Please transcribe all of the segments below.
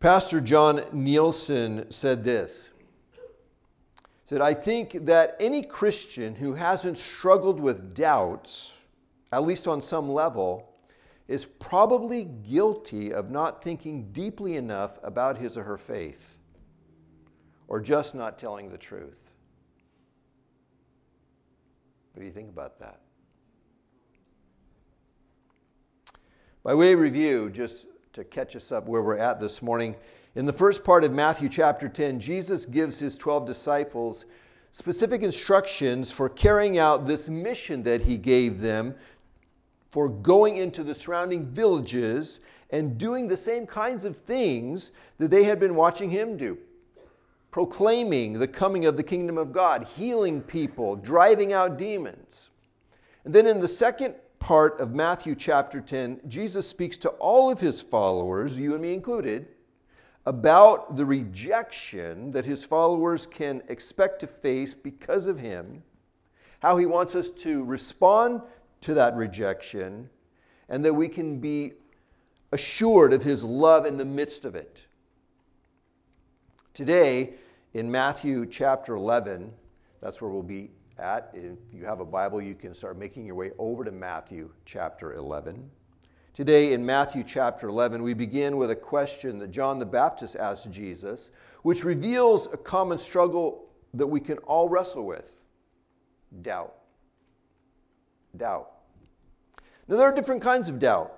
Pastor John Nielsen said this. He said, I think that any Christian who hasn't struggled with doubts, at least on some level, is probably guilty of not thinking deeply enough about his or her faith, or just not telling the truth. What do you think about that? By way of review, just to catch us up where we're at this morning, in the first part of Matthew chapter 10, Jesus gives his 12 disciples specific instructions for carrying out this mission that he gave them for going into the surrounding villages and doing the same kinds of things that they had been watching him do proclaiming the coming of the kingdom of God, healing people, driving out demons. And then in the second part of Matthew chapter 10, Jesus speaks to all of his followers, you and me included, about the rejection that his followers can expect to face because of him, how he wants us to respond to that rejection, and that we can be assured of his love in the midst of it. Today, in Matthew chapter 11, that's where we'll be at. If you have a Bible, you can start making your way over to Matthew chapter 11. Today, in Matthew chapter 11, we begin with a question that John the Baptist asked Jesus, which reveals a common struggle that we can all wrestle with doubt. Doubt. Now, there are different kinds of doubt.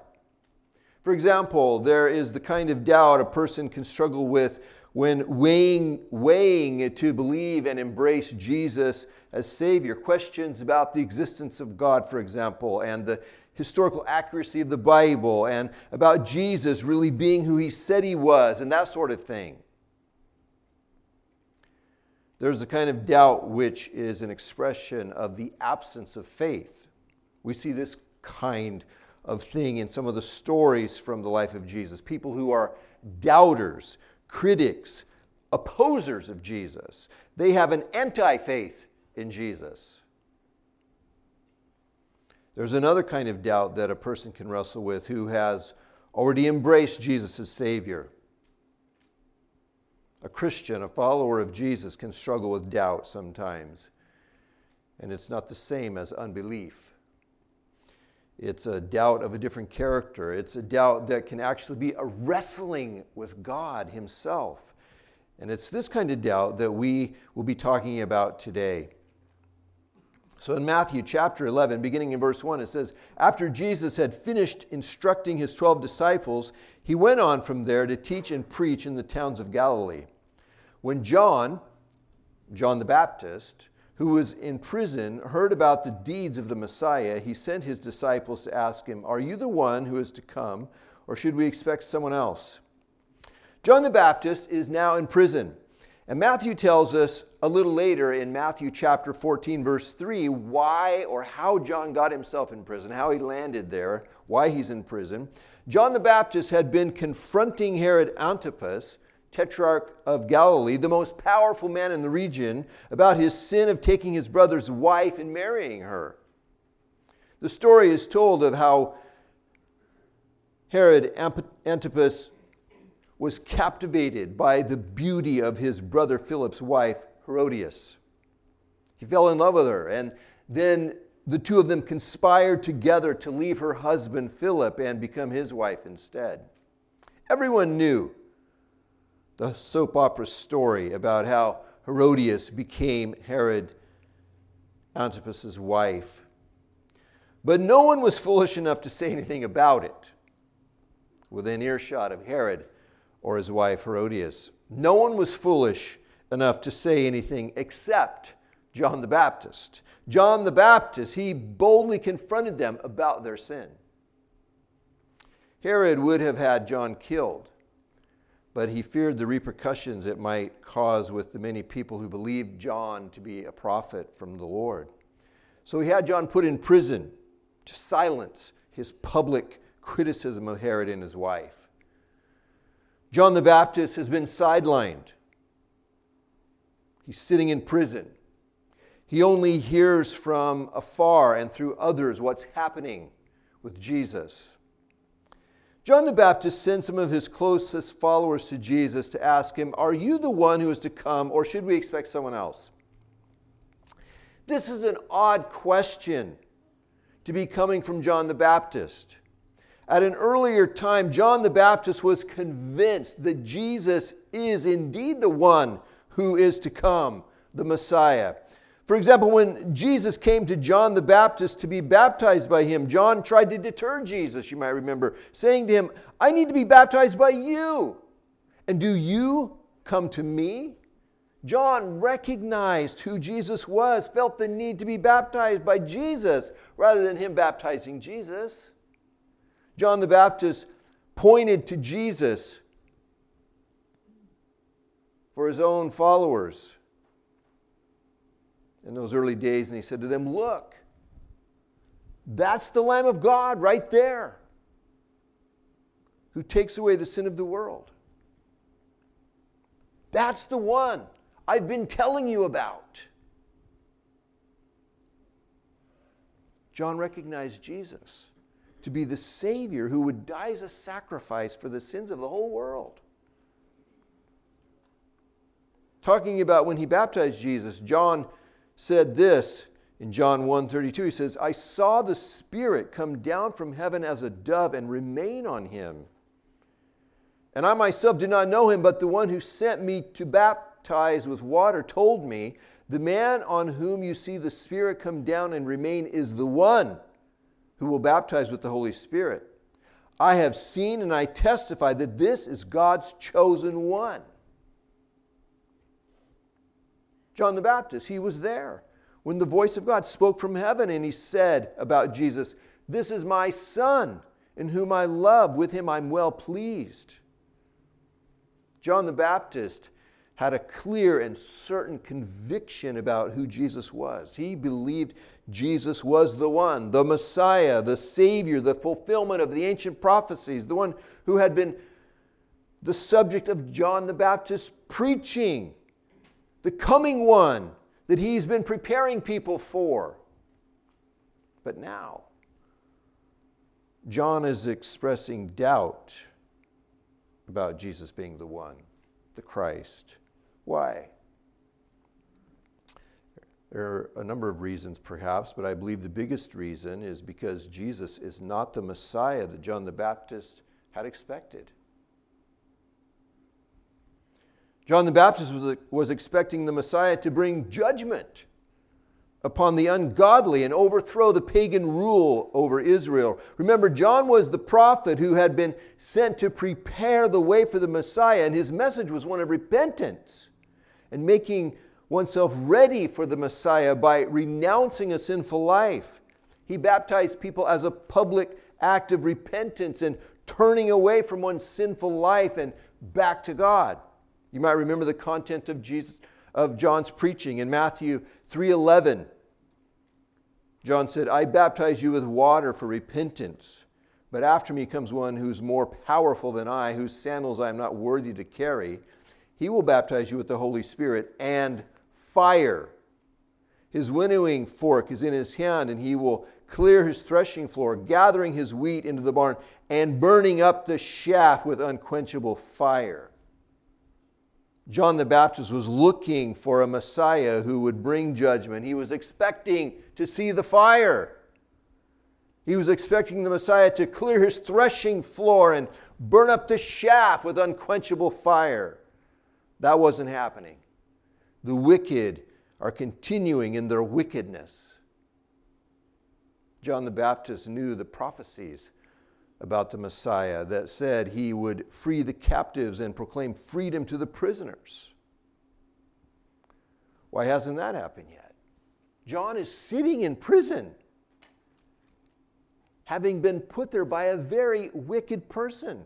For example, there is the kind of doubt a person can struggle with when weighing, weighing to believe and embrace Jesus as Savior. Questions about the existence of God, for example, and the historical accuracy of the Bible, and about Jesus really being who He said He was, and that sort of thing. There's a kind of doubt which is an expression of the absence of faith. We see this kind of thing in some of the stories from the life of Jesus. People who are doubters, critics, opposers of Jesus. They have an anti faith in Jesus. There's another kind of doubt that a person can wrestle with who has already embraced Jesus as Savior. A Christian, a follower of Jesus, can struggle with doubt sometimes, and it's not the same as unbelief. It's a doubt of a different character. It's a doubt that can actually be a wrestling with God Himself. And it's this kind of doubt that we will be talking about today. So in Matthew chapter 11, beginning in verse 1, it says, After Jesus had finished instructing his 12 disciples, he went on from there to teach and preach in the towns of Galilee. When John, John the Baptist, who was in prison, heard about the deeds of the Messiah, he sent his disciples to ask him, Are you the one who is to come, or should we expect someone else? John the Baptist is now in prison. And Matthew tells us a little later in Matthew chapter 14, verse 3, why or how John got himself in prison, how he landed there, why he's in prison. John the Baptist had been confronting Herod Antipas tetrarch of Galilee, the most powerful man in the region, about his sin of taking his brother's wife and marrying her. The story is told of how Herod Antipas was captivated by the beauty of his brother Philip's wife, Herodias. He fell in love with her, and then the two of them conspired together to leave her husband Philip and become his wife instead. Everyone knew the soap opera story about how Herodias became Herod Antipas's wife. But no one was foolish enough to say anything about it within earshot of Herod or his wife Herodias. No one was foolish enough to say anything except John the Baptist. John the Baptist, he boldly confronted them about their sin. Herod would have had John killed but he feared the repercussions it might cause with the many people who believed John to be a prophet from the Lord. So he had John put in prison to silence his public criticism of Herod and his wife. John the Baptist has been sidelined. He's sitting in prison. He only hears from afar and through others what's happening with Jesus. John the Baptist sent some of his closest followers to Jesus to ask him, Are you the one who is to come, or should we expect someone else? This is an odd question to be coming from John the Baptist. At an earlier time, John the Baptist was convinced that Jesus is indeed the one who is to come, the Messiah. For example, when Jesus came to John the Baptist to be baptized by him, John tried to deter Jesus, you might remember, saying to him, I need to be baptized by you. And do you come to me? John recognized who Jesus was, felt the need to be baptized by Jesus rather than him baptizing Jesus. John the Baptist pointed to Jesus for his own followers in those early days, and he said to them, Look, that's the Lamb of God right there who takes away the sin of the world. That's the one I've been telling you about. John recognized Jesus to be the Savior who would die as a sacrifice for the sins of the whole world. Talking about when he baptized Jesus, John said this in John 1:32 he says, "I saw the Spirit come down from heaven as a dove and remain on him. And I myself did not know him, but the one who sent me to baptize with water told me, the man on whom you see the Spirit come down and remain is the one who will baptize with the Holy Spirit. I have seen and I testify that this is God's chosen one. John the Baptist, he was there when the voice of God spoke from heaven and he said about Jesus, This is my Son, in whom I love, with him I'm well pleased. John the Baptist had a clear and certain conviction about who Jesus was. He believed Jesus was the one, the Messiah, the Savior, the fulfillment of the ancient prophecies, the one who had been the subject of John the Baptist's preaching, the coming one that he's been preparing people for. But now, John is expressing doubt about Jesus being the one, the Christ. Why? There are a number of reasons, perhaps, but I believe the biggest reason is because Jesus is not the Messiah that John the Baptist had expected. John the Baptist was, was expecting the Messiah to bring judgment upon the ungodly and overthrow the pagan rule over Israel. Remember, John was the prophet who had been sent to prepare the way for the Messiah, and his message was one of repentance and making oneself ready for the Messiah by renouncing a sinful life. He baptized people as a public act of repentance and turning away from one's sinful life and back to God. You might remember the content of Jesus of John's preaching in Matthew 3:11. John said, "I baptize you with water for repentance, but after me comes one who's more powerful than I, whose sandals I am not worthy to carry. He will baptize you with the Holy Spirit and fire. His winnowing fork is in his hand, and he will clear his threshing floor, gathering his wheat into the barn, and burning up the chaff with unquenchable fire. John the Baptist was looking for a Messiah who would bring judgment. He was expecting to see the fire. He was expecting the Messiah to clear his threshing floor and burn up the chaff with unquenchable fire. That wasn't happening the wicked are continuing in their wickedness. John the Baptist knew the prophecies about the Messiah that said he would free the captives and proclaim freedom to the prisoners. Why hasn't that happened yet? John is sitting in prison, having been put there by a very wicked person.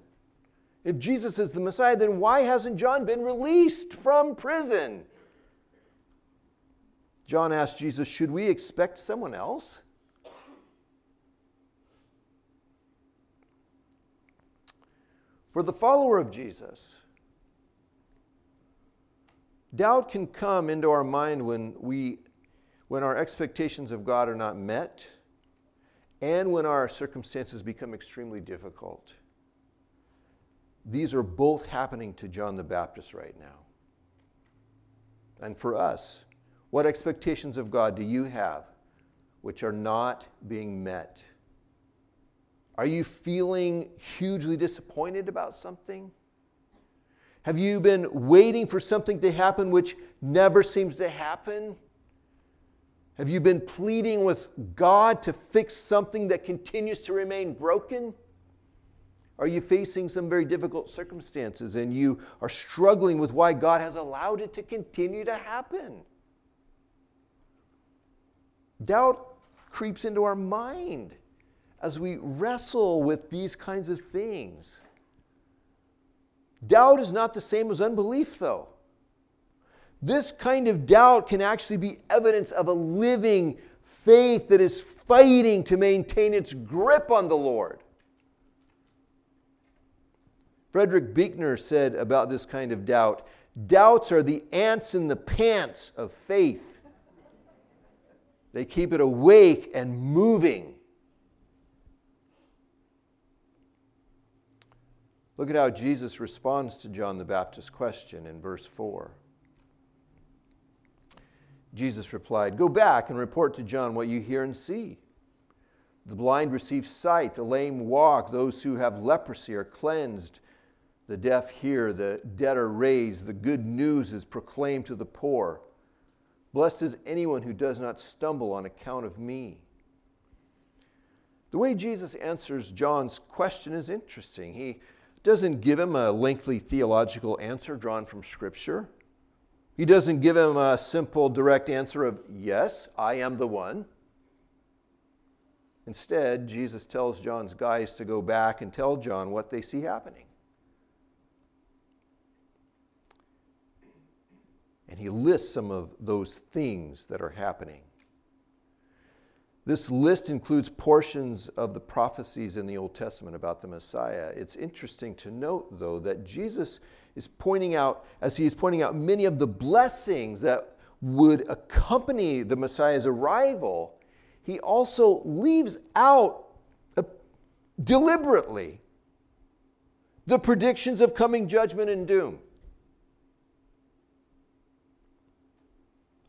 If Jesus is the Messiah, then why hasn't John been released from prison? John asked Jesus, Should we expect someone else? For the follower of Jesus, doubt can come into our mind when, we, when our expectations of God are not met and when our circumstances become extremely difficult. these are both happening to John the Baptist right now. And for us, what expectations of God do you have which are not being met? Are you feeling hugely disappointed about something? Have you been waiting for something to happen which never seems to happen? Have you been pleading with God to fix something that continues to remain broken? Are you facing some very difficult circumstances and you are struggling with why God has allowed it to continue to happen? Doubt creeps into our mind as we wrestle with these kinds of things. Doubt is not the same as unbelief, though. This kind of doubt can actually be evidence of a living faith that is fighting to maintain its grip on the Lord. Frederick Buechner said about this kind of doubt doubts are the ants in the pants of faith. They keep it awake and moving. Look at how Jesus responds to John the Baptist's question in verse 4. Jesus replied, Go back and report to John what you hear and see. The blind receive sight, the lame walk, those who have leprosy are cleansed the deaf hear, the dead are raised, the good news is proclaimed to the poor. Blessed is anyone who does not stumble on account of me. The way Jesus answers John's question is interesting. He doesn't give him a lengthy theological answer drawn from Scripture. He doesn't give him a simple, direct answer of, Yes, I am the one. Instead, Jesus tells John's guys to go back and tell John what they see happening. And he lists some of those things that are happening. This list includes portions of the prophecies in the Old Testament about the Messiah. It's interesting to note, though, that Jesus is pointing out, as he is pointing out many of the blessings that would accompany the Messiah's arrival, he also leaves out uh, deliberately the predictions of coming judgment and doom.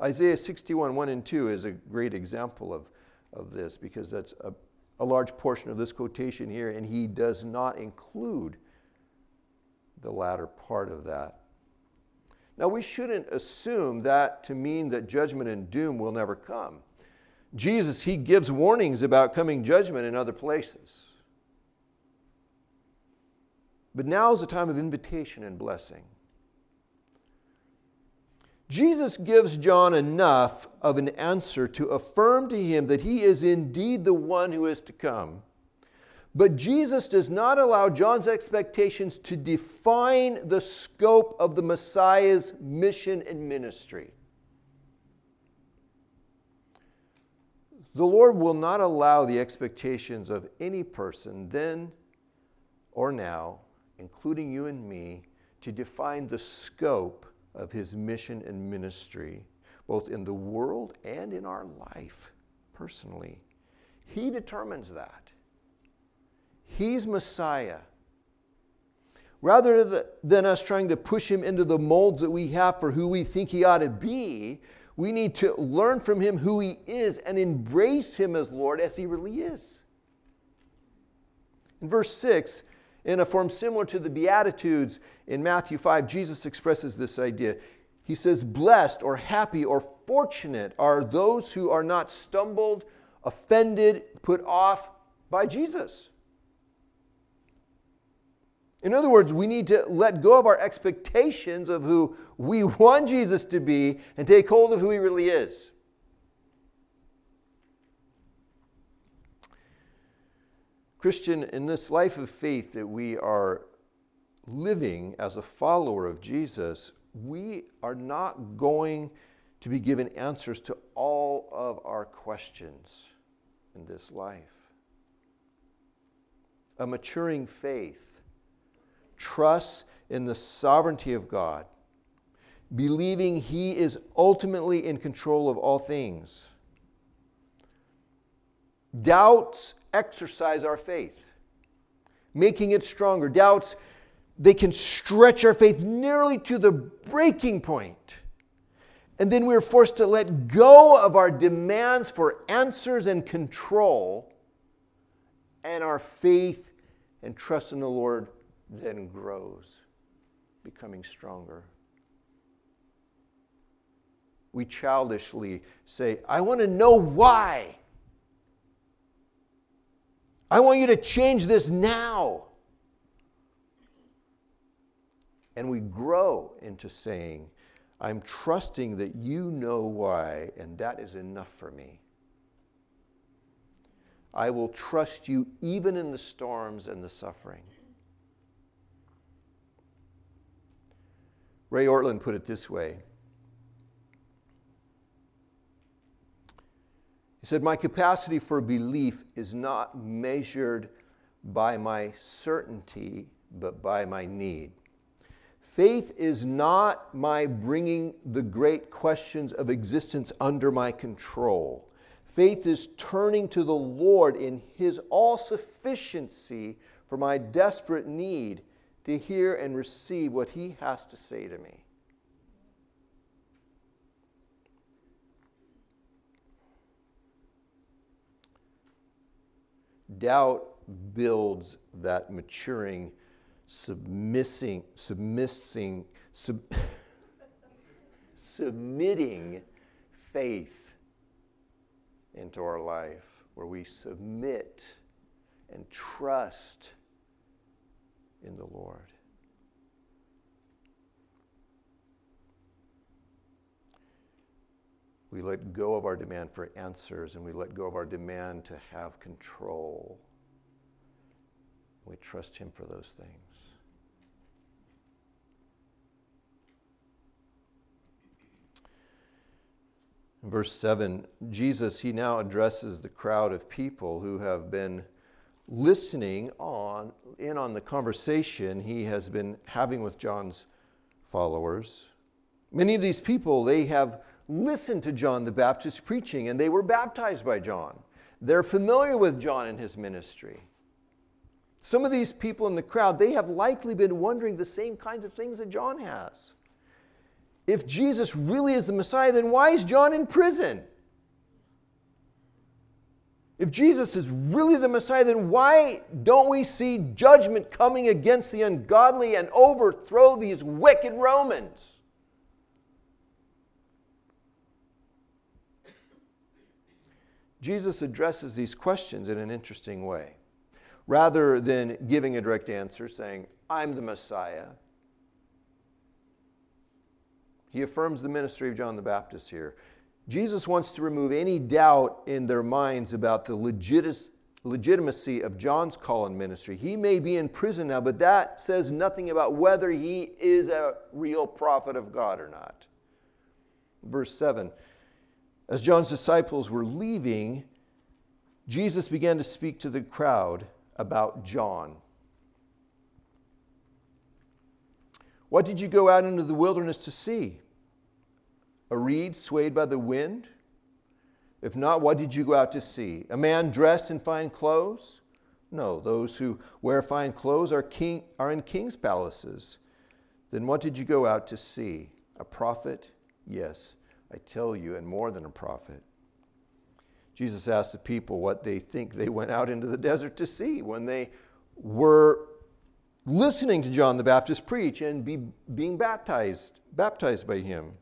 Isaiah 61, 1 and 2 is a great example of, of this because that's a, a large portion of this quotation here, and he does not include the latter part of that. Now, we shouldn't assume that to mean that judgment and doom will never come. Jesus, he gives warnings about coming judgment in other places. But now is the time of invitation and blessing. Jesus gives John enough of an answer to affirm to him that he is indeed the one who is to come. But Jesus does not allow John's expectations to define the scope of the Messiah's mission and ministry. The Lord will not allow the expectations of any person then or now, including you and me, to define the scope of his mission and ministry, both in the world and in our life personally. He determines that. He's Messiah. Rather than us trying to push him into the molds that we have for who we think he ought to be, we need to learn from him who he is and embrace him as Lord as he really is. In verse 6, in a form similar to the Beatitudes in Matthew 5, Jesus expresses this idea. He says, Blessed or happy or fortunate are those who are not stumbled, offended, put off by Jesus. In other words, we need to let go of our expectations of who we want Jesus to be and take hold of who he really is. Christian, in this life of faith that we are living as a follower of Jesus, we are not going to be given answers to all of our questions in this life. A maturing faith trusts in the sovereignty of God, believing He is ultimately in control of all things. Doubts exercise our faith, making it stronger. Doubts they can stretch our faith nearly to the breaking point. And then we're forced to let go of our demands for answers and control, and our faith and trust in the Lord then grows, becoming stronger. We childishly say, I want to know why. I want you to change this now. And we grow into saying, I'm trusting that you know why, and that is enough for me. I will trust you even in the storms and the suffering. Ray Ortlund put it this way He said, My capacity for belief is not measured by my certainty, but by my need. Faith is not my bringing the great questions of existence under my control. Faith is turning to the Lord in His all sufficiency for my desperate need to hear and receive what He has to say to me. Doubt builds that maturing, submissing, submissing, sub, submitting faith into our life, where we submit and trust in the Lord. We let go of our demand for answers and we let go of our demand to have control. We trust Him for those things. In verse 7, Jesus, he now addresses the crowd of people who have been listening on in on the conversation he has been having with John's followers. Many of these people, they have listened to John the Baptist preaching and they were baptized by John. They're familiar with John and his ministry. Some of these people in the crowd, they have likely been wondering the same kinds of things that John has. If Jesus really is the Messiah, then why is John in prison? If Jesus is really the Messiah, then why don't we see judgment coming against the ungodly and overthrow these wicked Romans? Jesus addresses these questions in an interesting way. Rather than giving a direct answer saying, I'm the Messiah, he affirms the ministry of John the Baptist here. Jesus wants to remove any doubt in their minds about the legitimacy of John's call and ministry. He may be in prison now, but that says nothing about whether he is a real prophet of God or not. Verse 7 as John's disciples were leaving, Jesus began to speak to the crowd about John. What did you go out into the wilderness to see? A reed swayed by the wind? If not, what did you go out to see? A man dressed in fine clothes? No, those who wear fine clothes are, king, are in king's palaces. Then what did you go out to see? A prophet? Yes. I tell you, and more than a prophet. Jesus asked the people what they think they went out into the desert to see when they were listening to John the Baptist preach and be, being baptized, baptized by him.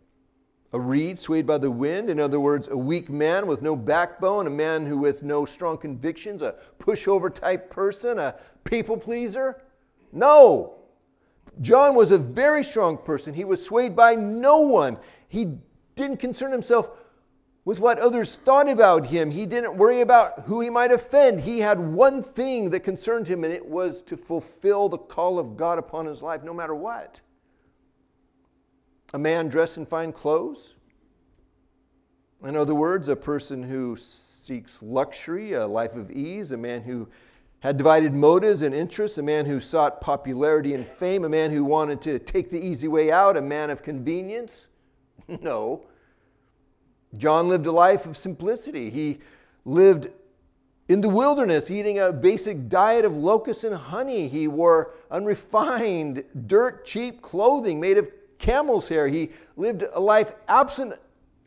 A reed swayed by the wind, in other words, a weak man with no backbone, a man who with no strong convictions, a pushover type person, a people pleaser? No. John was a very strong person. He was swayed by no one. He didn't concern himself with what others thought about him. He didn't worry about who he might offend. He had one thing that concerned him, and it was to fulfill the call of God upon his life, no matter what. A man dressed in fine clothes. In other words, a person who seeks luxury, a life of ease, a man who had divided motives and interests, a man who sought popularity and fame, a man who wanted to take the easy way out, a man of convenience. No. John lived a life of simplicity. He lived In the wilderness, eating a basic diet of locusts and honey, he wore unrefined, dirt cheap clothing made of camel's hair. He lived a life absent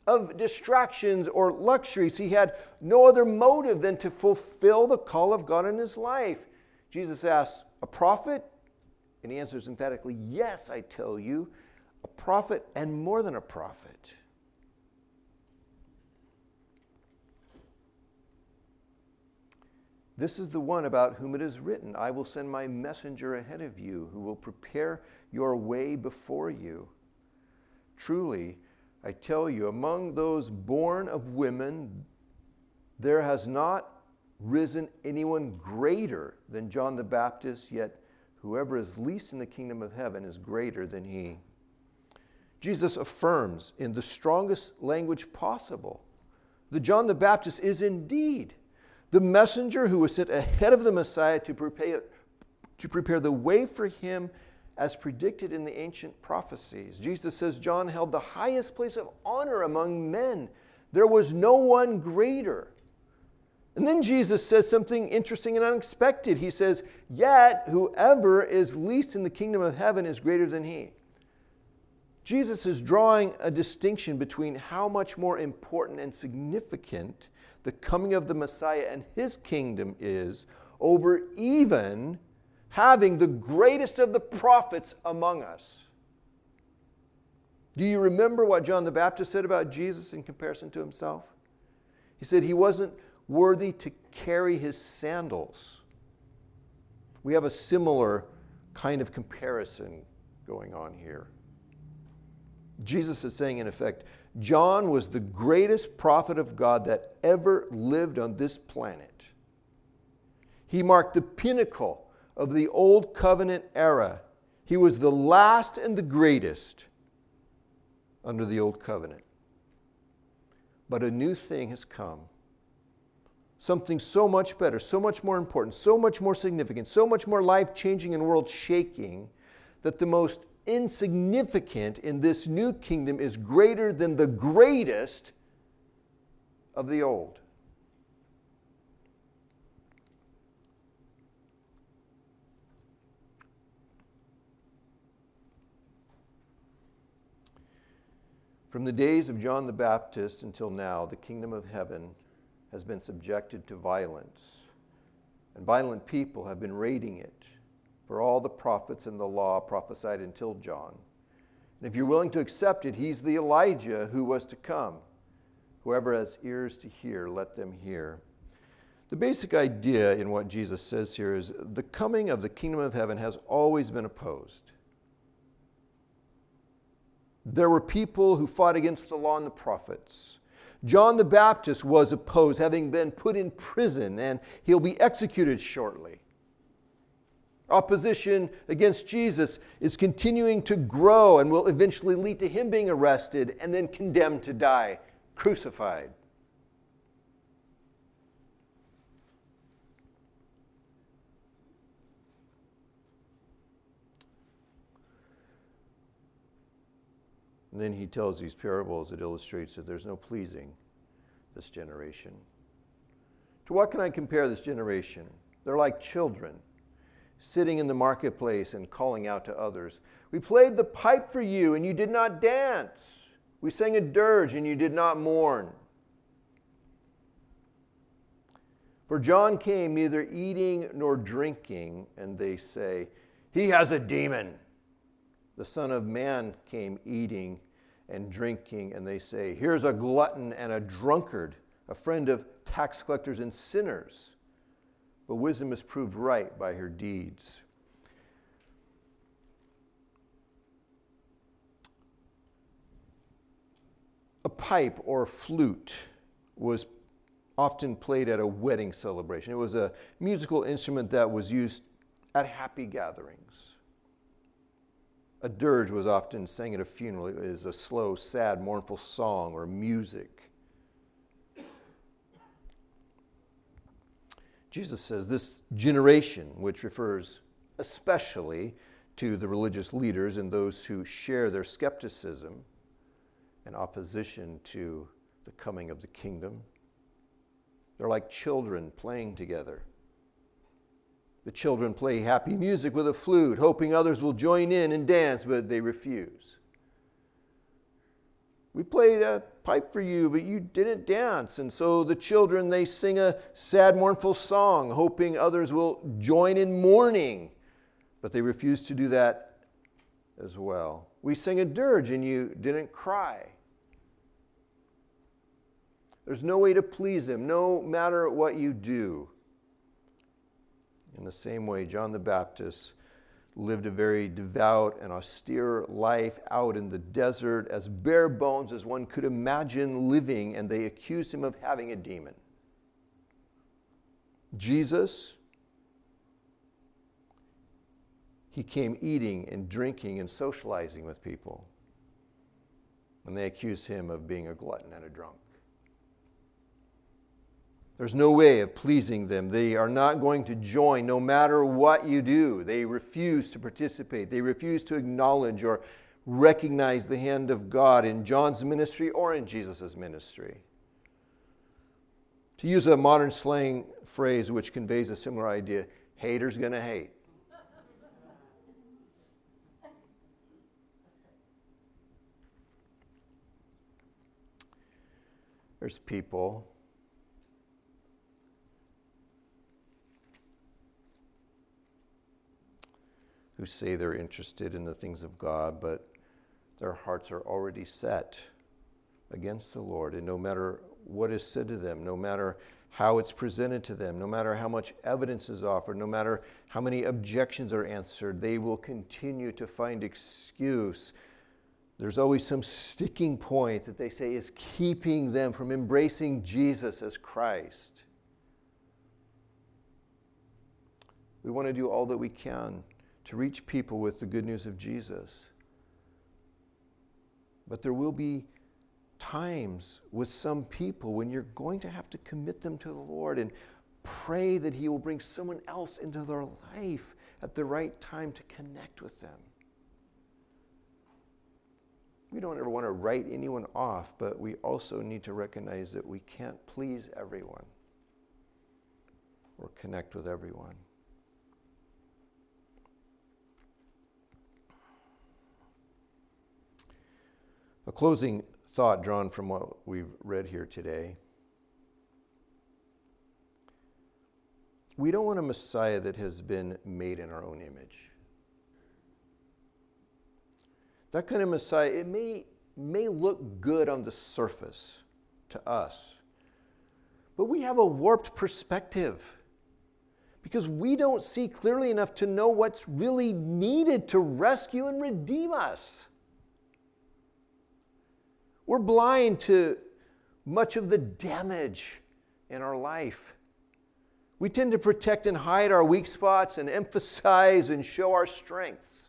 of distractions or luxuries. He had no other motive than to fulfill the call of God in his life. Jesus asks, A prophet? And he answers emphatically, Yes, I tell you, a prophet and more than a prophet. This is the one about whom it is written, I will send my messenger ahead of you who will prepare your way before you. Truly, I tell you, among those born of women, there has not risen anyone greater than John the Baptist, yet whoever is least in the kingdom of heaven is greater than he. Jesus affirms in the strongest language possible that John the Baptist is indeed the messenger who was sent ahead of the Messiah to prepare, to prepare the way for him as predicted in the ancient prophecies. Jesus says John held the highest place of honor among men. There was no one greater. And then Jesus says something interesting and unexpected. He says, Yet whoever is least in the kingdom of heaven is greater than he. Jesus is drawing a distinction between how much more important and significant the coming of the Messiah and his kingdom is over even having the greatest of the prophets among us. Do you remember what John the Baptist said about Jesus in comparison to himself? He said he wasn't worthy to carry his sandals. We have a similar kind of comparison going on here. Jesus is saying, in effect, John was the greatest prophet of God that ever lived on this planet. He marked the pinnacle of the Old Covenant era. He was the last and the greatest under the Old Covenant. But a new thing has come. Something so much better, so much more important, so much more significant, so much more life changing and world shaking that the most insignificant in this new kingdom is greater than the greatest of the old. From the days of John the Baptist until now, the kingdom of heaven has been subjected to violence, and violent people have been raiding it for all the prophets and the law prophesied until John. And if you're willing to accept it, he's the Elijah who was to come. Whoever has ears to hear, let them hear. The basic idea in what Jesus says here is the coming of the kingdom of heaven has always been opposed. There were people who fought against the law and the prophets. John the Baptist was opposed, having been put in prison, and he'll be executed shortly. Opposition against Jesus is continuing to grow and will eventually lead to him being arrested and then condemned to die, crucified. And then he tells these parables that illustrates that there's no pleasing this generation. To what can I compare this generation? They're like children sitting in the marketplace and calling out to others. We played the pipe for you, and you did not dance. We sang a dirge, and you did not mourn. For John came neither eating nor drinking, and they say, He has a demon. The Son of Man came eating and drinking, and they say, Here's a glutton and a drunkard, a friend of tax collectors and sinners but wisdom is proved right by her deeds. A pipe or flute was often played at a wedding celebration. It was a musical instrument that was used at happy gatherings. A dirge was often sang at a funeral. It is a slow, sad, mournful song or music. Jesus says this generation, which refers especially to the religious leaders and those who share their skepticism and opposition to the coming of the kingdom. They're like children playing together. The children play happy music with a flute, hoping others will join in and dance, but they refuse. We played a pipe for you, but you didn't dance. And so the children, they sing a sad, mournful song, hoping others will join in mourning, but they refuse to do that as well. We sing a dirge, and you didn't cry. There's no way to please them, no matter what you do. In the same way, John the Baptist lived a very devout and austere life out in the desert, as bare bones as one could imagine living, and they accused him of having a demon. Jesus, he came eating and drinking and socializing with people, and they accused him of being a glutton and a drunk. There's no way of pleasing them. They are not going to join no matter what you do. They refuse to participate. They refuse to acknowledge or recognize the hand of God in John's ministry or in Jesus' ministry. To use a modern slang phrase which conveys a similar idea, haters gonna hate. There's people who say they're interested in the things of God, but their hearts are already set against the Lord. And no matter what is said to them, no matter how it's presented to them, no matter how much evidence is offered, no matter how many objections are answered, they will continue to find excuse. There's always some sticking point that they say is keeping them from embracing Jesus as Christ. We want to do all that we can to reach people with the good news of Jesus. But there will be times with some people when you're going to have to commit them to the Lord and pray that He will bring someone else into their life at the right time to connect with them. We don't ever want to write anyone off, but we also need to recognize that we can't please everyone or connect with everyone. A closing thought drawn from what we've read here today. We don't want a Messiah that has been made in our own image. That kind of Messiah, it may, may look good on the surface to us, but we have a warped perspective because we don't see clearly enough to know what's really needed to rescue and redeem us. We're blind to much of the damage in our life. We tend to protect and hide our weak spots and emphasize and show our strengths.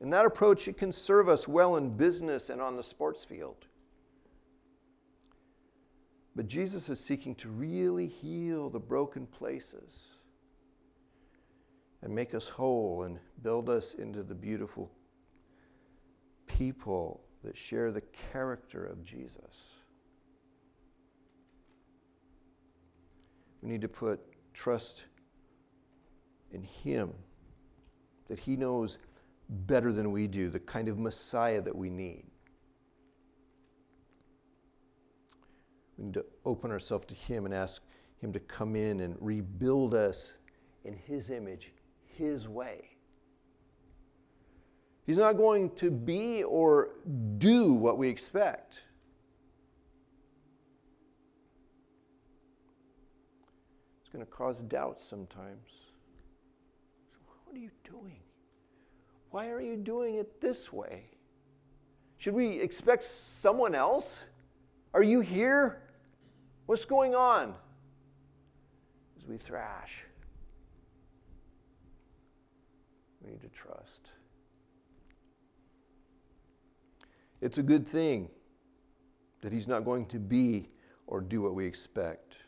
And that approach it can serve us well in business and on the sports field. But Jesus is seeking to really heal the broken places and make us whole and build us into the beautiful people that share the character of Jesus. We need to put trust in Him, that He knows better than we do the kind of Messiah that we need. We need to open ourselves to Him and ask Him to come in and rebuild us in His image, His way. He's not going to be or do what we expect. It's going to cause doubts sometimes. So what are you doing? Why are you doing it this way? Should we expect someone else? Are you here? What's going on? As we thrash, we need to trust. It's a good thing that he's not going to be or do what we expect.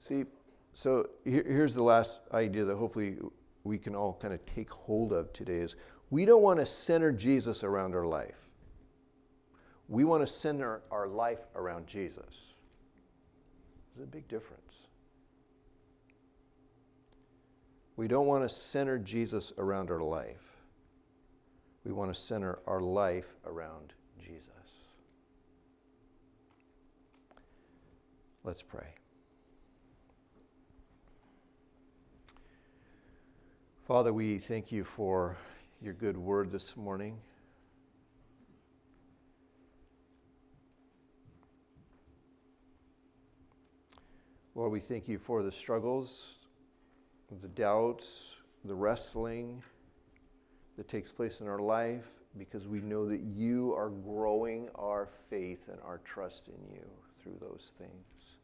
See, so here's the last idea that hopefully we can all kind of take hold of today is we don't want to center Jesus around our life. We want to center our life around Jesus. There's a big difference. We don't want to center Jesus around our life. We want to center our life around Jesus. Let's pray. Father, we thank you for your good word this morning. Lord, we thank you for the struggles, the doubts, the wrestling that takes place in our life because we know that you are growing our faith and our trust in you through those things.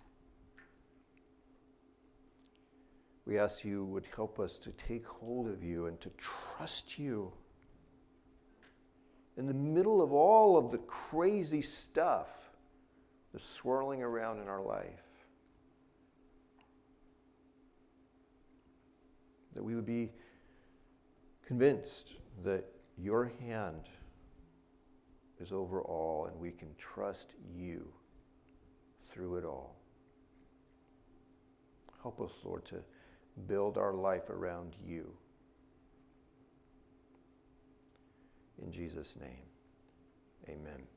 We ask you would help us to take hold of you and to trust you. In the middle of all of the crazy stuff that's swirling around in our life, that we would be convinced that your hand is over all and we can trust you through it all. Help us, Lord, to build our life around you. In Jesus' name, amen.